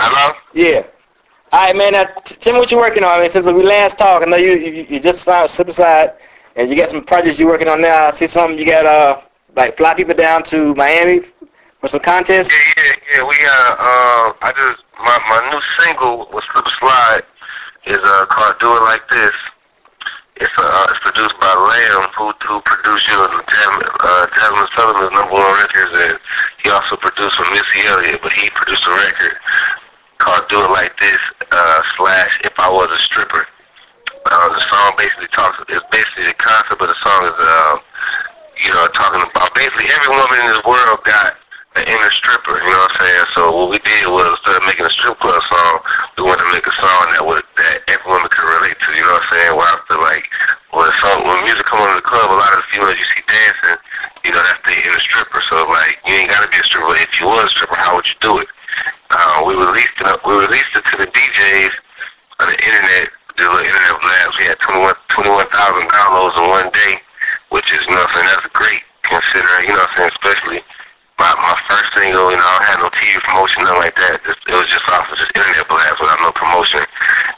Hello? Yeah. All right, man. Now, t- tell me what you're working on. I mean, since we last talked, I know you you, you just signed Slip Slide, and you got some projects you're working on now. I see something you got uh like fly people down to Miami for some contests. Yeah, yeah, yeah. We uh, uh, I just my my new single with Slip Slide is uh called Do It Like This. It's uh, it's produced by Lamb, who who produced you know, Jazmine, uh, Jazmine Sullivan's number one records, and he also produced for Missy Elliott, but he produced a record called Do It Like This uh, slash If I Was a Stripper. Uh, the song basically talks. It's basically the concept of the song is uh, you know talking about basically every woman in this world got an inner stripper. You know what I'm saying? So what we did was instead of making a strip club song, we wanted to make a song that would that every woman could relate to. You know what I'm saying? Where I feel like when song when music come on in the club, a lot of the females you see dancing, you know that's the inner stripper. So like you ain't gotta be a stripper. If you was a stripper, how would you do it? We released it. We released it to the DJs on the internet. The little internet labs. We had 21 21,000 downloads in one day, which is saying. That's great considering you know what I'm saying, especially my my first single, you know, I had no TV promotion, nothing like that. It was just off of just internet blast without no promotion.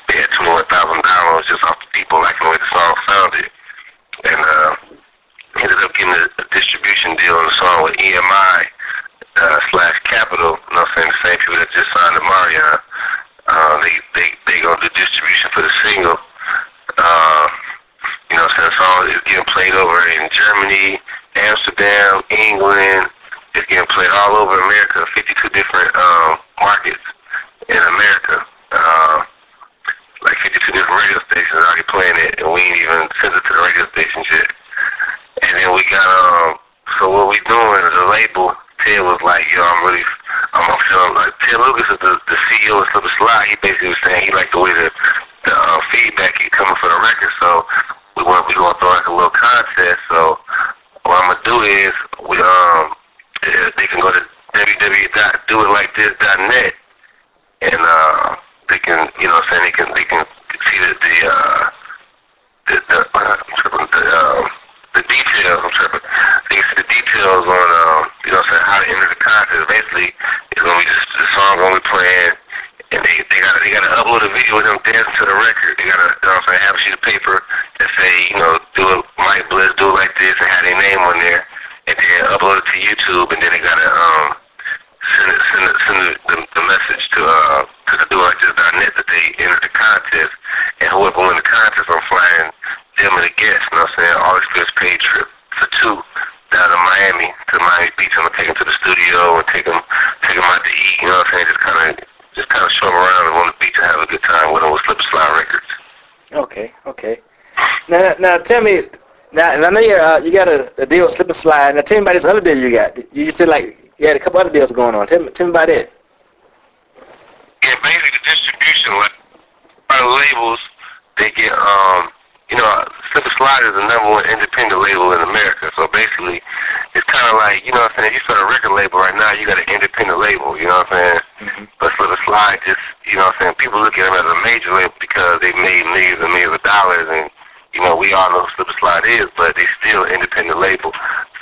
They had 21,000 downloads just off the people liking the way the song sounded. And uh, ended up getting a, a distribution deal on the song with EMI uh, slash Capitol. You know what I'm saying? The same people that just signed to Marion. Uh, they, they, they going to do distribution for the single. Uh, you know what I'm saying? The song is getting played over in Germany, Amsterdam, England, it's getting played all over America, 52 different um, markets in America. Uh, like 52 different radio stations already playing it, and we ain't even sent it to the radio stations yet. And then we got, um, so what we doing as a label, Ted was like, yo, I'm really, I'm, feeling like, Ted Lucas is the, the CEO of Slip Slide. He basically was saying he liked the way the, the uh, feedback keep coming for the record, so we want, we going to throw like a little contest. So what I'm to do is, we, um, they can go to www.doitlikethis.net and uh, they can, you know, what I'm saying they can they can see the the uh, the, the uh, I'm tripping, the uh, the details. I'm tripping. They can see the details on, um, you know, what I'm saying how to enter the contest. Basically, it's gonna be just the song gonna be playing. And they, they gotta they gotta a video them dancing to the record. They gotta you know I'm saying, have a sheet of paper that say, you know, do it Mike Bless, do it like this and have their name on there and then upload it to YouTube, and then they gotta um send it, send it, send it, the, the message to uh to the doorartist.net that they entered the contest, and whoever win the contest, I'm flying them and the guests. You know what I'm saying? All expense paid trip for two down to Miami to Miami Beach. I'm gonna take them to the studio and take them take them out to eat. You know what I'm saying? Just kind of just kind of show them around and on the beach and have a good time with them with Slip Slide Records. Okay, okay. Now, tell me, now, and I know you uh, you got a, a deal with Slip and Slide. Now tell me about this other deal you got. You said like you had a couple other deals going on. Tell me, tell me about it. Yeah, basically the distribution, like our labels, they get um, you know, Slip and Slide is the number one independent label in America. So basically, it's kind of like you know what I'm saying. If you start a record label right now, you got an independent label. You know what I'm saying? Mm-hmm. But Slip and Slide just, you know what I'm saying. People look at them as a major label because they made millions and millions of dollars and you know, we all know who Slip and Slide is, but they still independent label.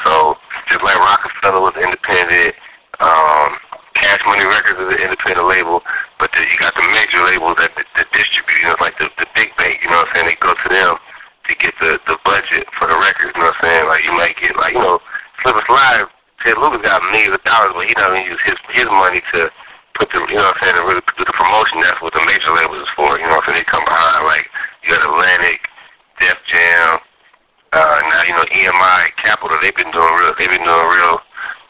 So just like Roc-A-Fella was independent, um, Cash Money Records is an independent label, but the, you got the major labels that, that, that distribute, you know, like the, the big bank, you know what I'm saying? They go to them to get the, the budget for the records, you know what I'm saying? Like you might get like, you know, Slip and Slide, Ted Lucas got millions of dollars, but he doesn't use his his money to put the, you know what I'm saying, to really do the promotion. That's what the major labels is for, you know what I'm saying? They come behind, like, you got Atlantic, Def Jam, uh, now you know EMI, Capitol. They've been doing real. They've been doing real,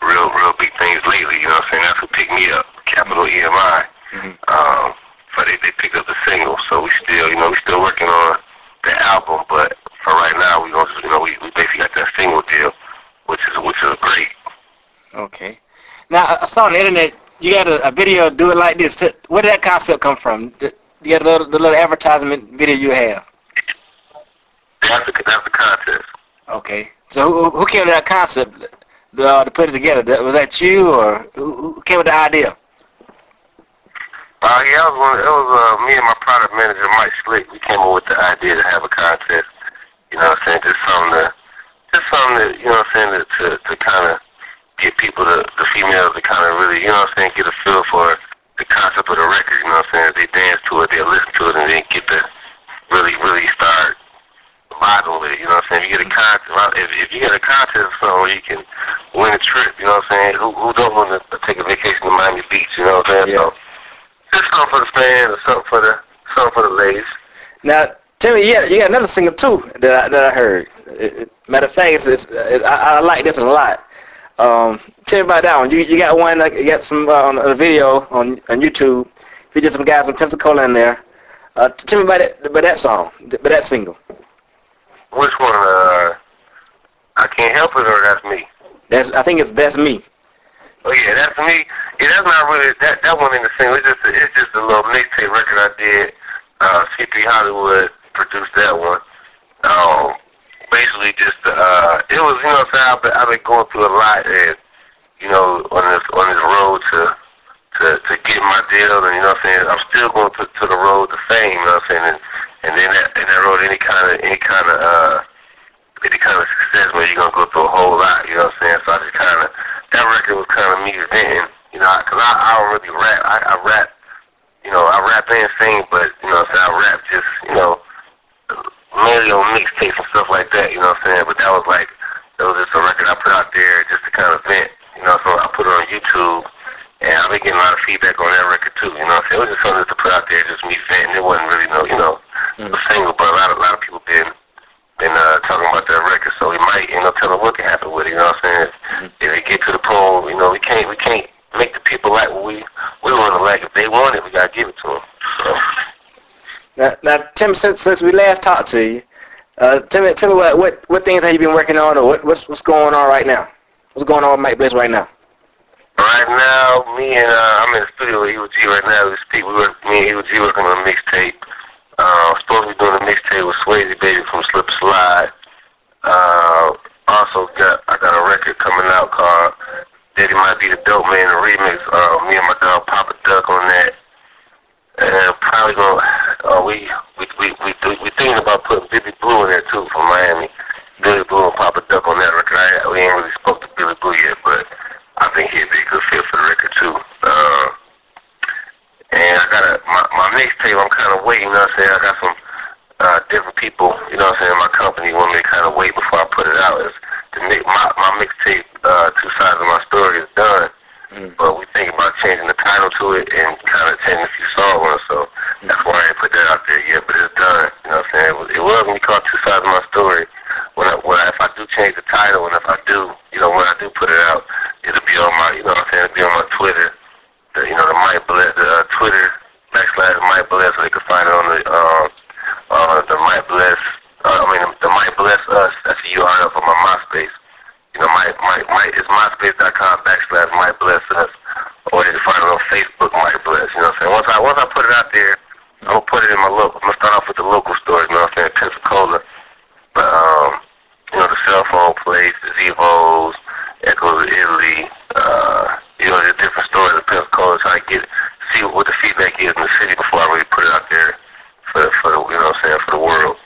real, real big things lately. You know what I'm saying? That's what picked me up. Capitol EMI. Mhm. Um, but they they picked up the single, so we still, you know, we still working on the album. But for right now, we gonna, you know, we, we basically got that single deal, which is which is great. Okay. Now I- I saw on the internet you got a, a video do it like this. Where did that concept come from? The- You got a little, the little advertisement video you have. That's the that's the contest. Okay. So who, who came to that concept uh, to put it together? Was that you or who, came with the idea? Uh, yeah, it was, it was uh, me and my product manager, Mike Slick. We came up with the idea to have a contest. You know what I'm saying? Just something to, just something that, you know what I'm saying, to, to, to kind of get people, to, the females to kind of really, you know what I'm saying, get a feel for the concept of the record. You know what I'm saying? They dance to it, they listen to it, and then get to really, really start it. You know what I'm saying? If you get a contest, if, if you get a contest where you can win a trip, you know what I'm saying? Who who don't want to take a vacation to Miami Beach? You know what I'm saying? Yeah. So just something for the fans, or something for the something for the ladies. Now, tell me, yeah, you got another single too that I, that I heard. It, it, matter of fact, it's, it's, it, I, I like this a lot. Um, tell me about that one. You you got one, like, you got some uh, on a video on on YouTube. Featured some guys from Pensacola in there. Uh, tell me about that about that song, about that single. Which one? Uh, I can't help it, or that's me. That's I think it's that's me. Oh yeah, that's me. Yeah, that's not really that that one in the single. It's just a, it's just a little mixtape record I did. Uh, CP Hollywood produced that one. Um, basically just uh, it was you know what I'm saying. I've been, I've been going through a lot and you know on this on this road to to to get my deal and you know what I'm saying. I'm still going to to the road to fame. You know what I'm saying. And, and then that and that road any kind of any kind of uh any kind of success where you're gonna go through a whole lot. You know what I'm saying. So I just kind of that record was kind of me venting. You know, because I, I don't really rap. I, I rap. You know, I rap and sing, but you know, what I'm saying I rap just you know mainly on mixtapes and stuff like that, you know what I'm saying? But that was like, that was just a record I put out there just to kind of vent, you know, so I put it on YouTube, and I've been getting a lot of feedback on that record too, you know what I'm saying? It was just something to put out there, just me venting. It wasn't really no, you know, a single, but a lot, of, a lot of people been, been uh, talking about that record, so we might, you know, tell them what can happen with it, you know what I'm saying? If they get to the point, you know, we can't, we can't make the people like what we, we want to like. If they want it, we gotta give it to them. So. Now, now Tim, since since we last talked to you, uh, tell me tell me what what what things have you been working on, or what what's what's going on right now? What's going on with Mike Bless right now? Right now, me and uh, I'm in the studio with Evo G right now. We speak. We work. Me and Evo G working on a mixtape. Uh, supposed to be doing a mixtape with Swayze Baby from Slip Slide. Uh, also got I got a record coming out called Daddy Might Be the Dope Man the remix. Uh, me and my dog Papa Duck on that. And probably gonna uh, we we we we we, we thinking about putting Billy Blue in there too from Miami. Billy Blue and Papa Duck on that record. I, we ain't really spoke to Billy Blue yet, but I think he'd be a good fit for the record too. Uh, and I got a my, my mixtape. I'm kind of waiting. You know what I'm saying? I got some uh, different people. You know what I'm saying? My company want me to kind of wait before I put it out. Is to make my my mixtape. Uh, Two sides of my story is done. But we think about changing the title to it and kind of changing a few songs on it. So that's why I ain't put that out there yet. But it's done. You know what I'm saying? It was, it was going to be called Two Sides of My Story. When I, when I, if I do change the title and if I do, you know, when I do put it out, it'll be on my, you know what I'm saying? It'll be on my Twitter. The, you know, the Mike Bless, the uh, Twitter backslash Mike Bless, so they can find it on the, uh, uh, the Mike Bless, uh, I mean, the Mike Bless Us. That's the URL for my MySpace. You know, my my my it's myspace.com backslash my bless us, or you can find it on Facebook, my bless. You know what I'm saying? Once I once I put it out there, I'm gonna put it in my local. I'm gonna start off with the local stores. You know what I'm saying? Pensacola, but um, you know the cell phone place, the Zevos, Echoes of Italy. Uh, you know the different stores in Pensacola. Try to get see what the feedback is in the city before I really put it out there for for you know what I'm saying for the world.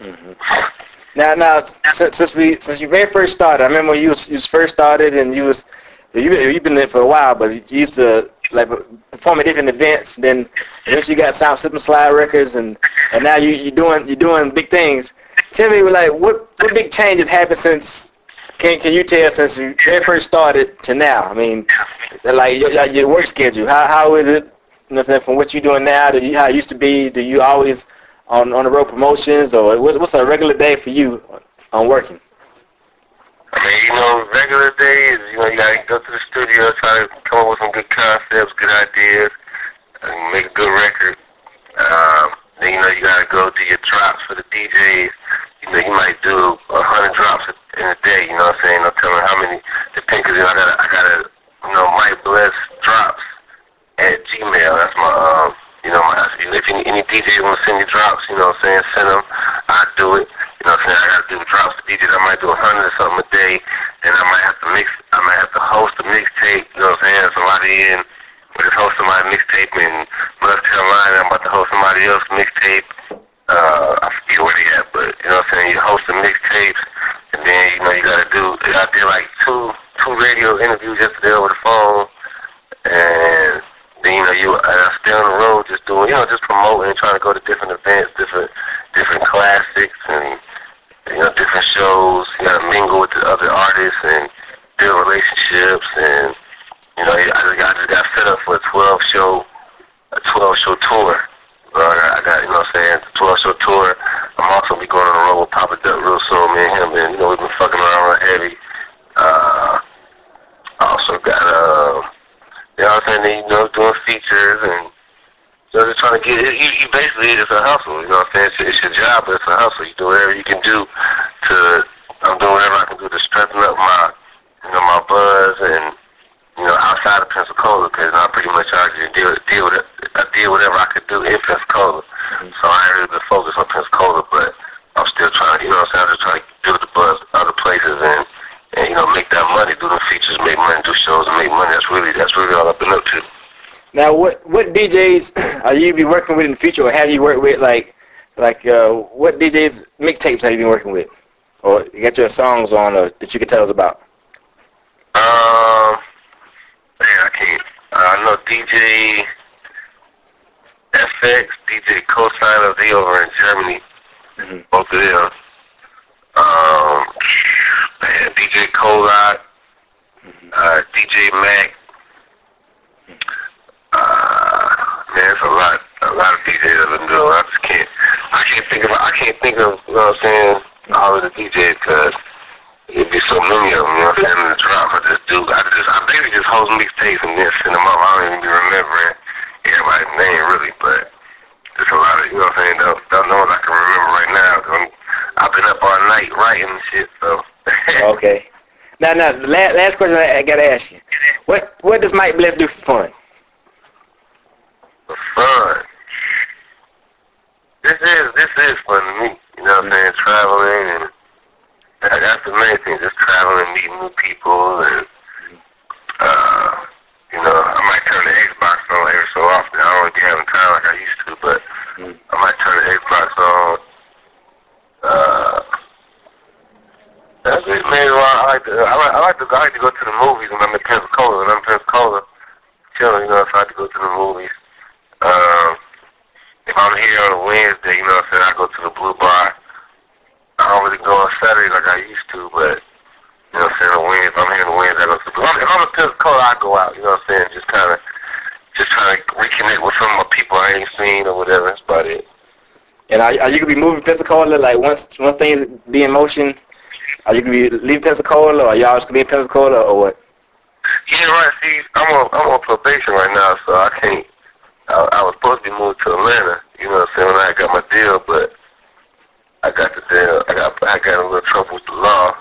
Mm-hmm. Now, now, since, since we since you very first started, I remember you was, you was first started and you was you you've been there for a while, but you used to like perform at different events. Then once you got Slip and Slide Records, and and now you you doing you doing big things. Tell me, like, what what big changes happened since? Can can you tell since you very first started to now? I mean, like your, your work schedule. How how is it? You know, from what you're doing now to how it used to be. Do you always on on the road promotions, or what, what's a regular day for you on working? I mean, you know, regular days, you know, you gotta go to the studio, try to come up with some good concepts, good ideas, and make a good record. Um, then, you know, you gotta go do your drops for the DJs. You know, you might do a hundred drops in the day, you know what I'm saying? No telling how many, depend, cause, you know, I gotta, I gotta, you know, Mike Bless drops at Gmail. That's my, um, you know, my, if any, any DJ want to send me drops, you know what I'm saying, send them, I do it. You know what I'm saying? I gotta do drops to DJs. I might do a hundred or something a day. Then I might have to mix. I might have to host a mixtape. You know what I'm saying? Somebody in, we just host somebody mixtape in North Carolina. I'm about to host somebody else mixtape. Uh, I forget where they at, but you know what I'm saying? You host the mixtapes, and you know you gotta do. I did like two two radio interviews yesterday over the phone, and then you know you uh still on the road just doing, you know, just promoting, and trying to go to different events, different different classics, and you know, different shows. You got to mingle with the other artists and build relationships, and you know, I just got, I just got set up for a 12 show, a 12 show tour. I got, you know what I'm saying, the 12 show tour. I'm also be going on the road with Papa Duck real soon, me and him, and you know, we've been fucking around heavy. Uh, I also got, uh, you know what I'm saying, you know, doing features and you know, just trying to get it. You, you basically, it's a hustle, you know what I'm saying? It's, it's your job, but it's a hustle. You do whatever you can do to, I'm doing whatever I can do to strengthen up my, you know, my buzz and, you know, outside of Pensacola, because I pretty much I just deal, deal with it. I did whatever I could do in Pensacola. Mm-hmm. So I ain't really been focused on Pensacola, but I'm still trying, you know what I'm saying? I'm just trying to do the buzz other places and, and, you know, make that money, do the features, make money, do shows, and make money. That's really, that's really all I've been up to. Now, what what DJs are you be working with in the future, or have you worked with like like uh, what DJs mixtapes have you been working with, or you got your songs on uh, that you can tell us about? Um, man, I can't. Uh, I know DJ FX, DJ Cosigner, they over in Germany. Mhm. Both of them. Um, man, DJ Colot, uh, DJ Mac. Uh, man, it's a lot, a lot of DJs been doing. I just can't, I can't think of, I can't think of, you know what I'm saying, all of the DJs because it'd be so many of them, you know what I'm saying, in the drop. I just do, I just, I basically just host mixtapes and then send them up. I don't even be remembering everybody's name really, but there's a lot of, you know what I'm saying, don't, don't know what I can remember right now. I'm, I've been up all night writing and shit, so. Okay. Now, now, last, last question I, I gotta ask you: What what does Mike Bless do for fun? For fun. This is fun to me. You know what I'm saying? Traveling and that- that's the main thing. Just traveling, meeting new people, and uh, you know, I might turn the Xbox on every so often. I don't really be having time like I used to, but Mm. I might turn the Xbox on. Uh, that's it, man. Well, I like to. I like, I like to. I like to go to the movies when I'm in Pensacola. When I'm in Pensacola, chilling. You know, so I like to go to the movies. Um, if I'm here on a Wednesday, you know what I'm saying, I go to the Blue Bar. I don't really go on Saturdays like I used to, but, you know what I'm saying, on Wednesday, if I'm here on Wednesday, I go to the Blue Bar. If I'm in I go out, you know what I'm saying, just kind of, just trying to reconnect with some of my people I ain't seen or whatever. That's about it. And are, are you gonna be moving to Pensacola like once once things be in motion? Are you gonna be leaving Pensacola, or y'all just gonna be in Pensacola, or what? Yeah, right. See, I'm on I'm on probation right now, so I can't. I, I was supposed to be moved to Atlanta. You know what I'm saying? When I got my deal, but I got the deal. I got I got a little trouble with the law.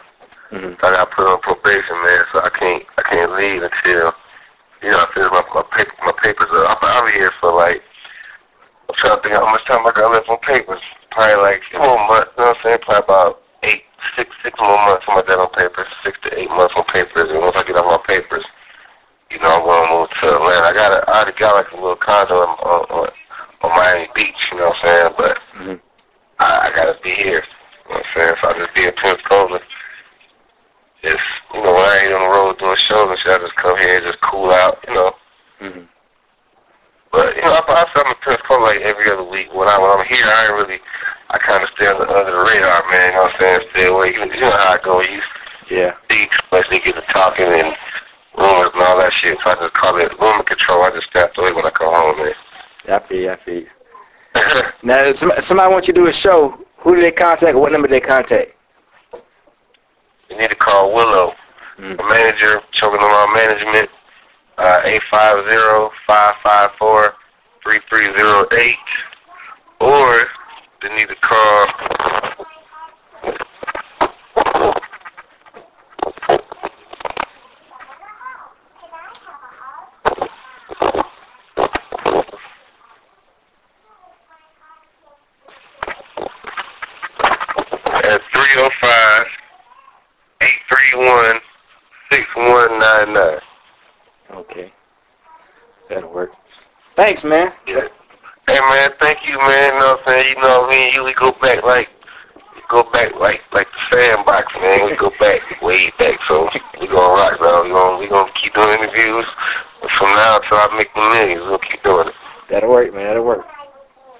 Mhm. So I got put on probation, man. So I can't leave until you know I finish my my paper my papers up. I'm, I'm here for like I'm trying to think how much time I got left on papers. Probably like few more months. You know what I'm saying? Probably about eight six six more months on my debt on papers. Six to eight months on papers. And once I get off my papers, you know, I'm gonna move to Atlanta. I got a, I already got like a little condo on, on, on, on Miami Beach, you know what I'm saying? But Mhm. I, I gotta be here. You know what I'm saying? So I just be in Pensacola. Just, you know, when I ain't on the road doing shows and shit, I just come here just cool out, you know. Mhm. But, you know, I, I'm in Pensacola like every other week. When, I, when I'm here, I ain't really, I kind of stay under, under the radar, man. You know what I'm saying? Stay away. You, you know how I go. You Yeah. see, especially get to talking and rumors and all that shit. So I just call it rumor control. I just step away when I come home, man. I feel you. I feel you. Now, if somebody, somebody wants you to do a show. Who do they contact? What number do they contact? you need to call Willow. The manager, choking our management, uh, 850-554-3308, or they need to call at 305-831-6199. Okay. That'll work. Thanks, man. Yeah. Hey man, thank you man, you know what I'm saying? You know me and you we go back like go back like like the sandbox man, we go back way back so we gonna rock we gonna we gonna keep doing interviews from now until I make the millions, we'll keep doing it. That'll work, man. That'll work.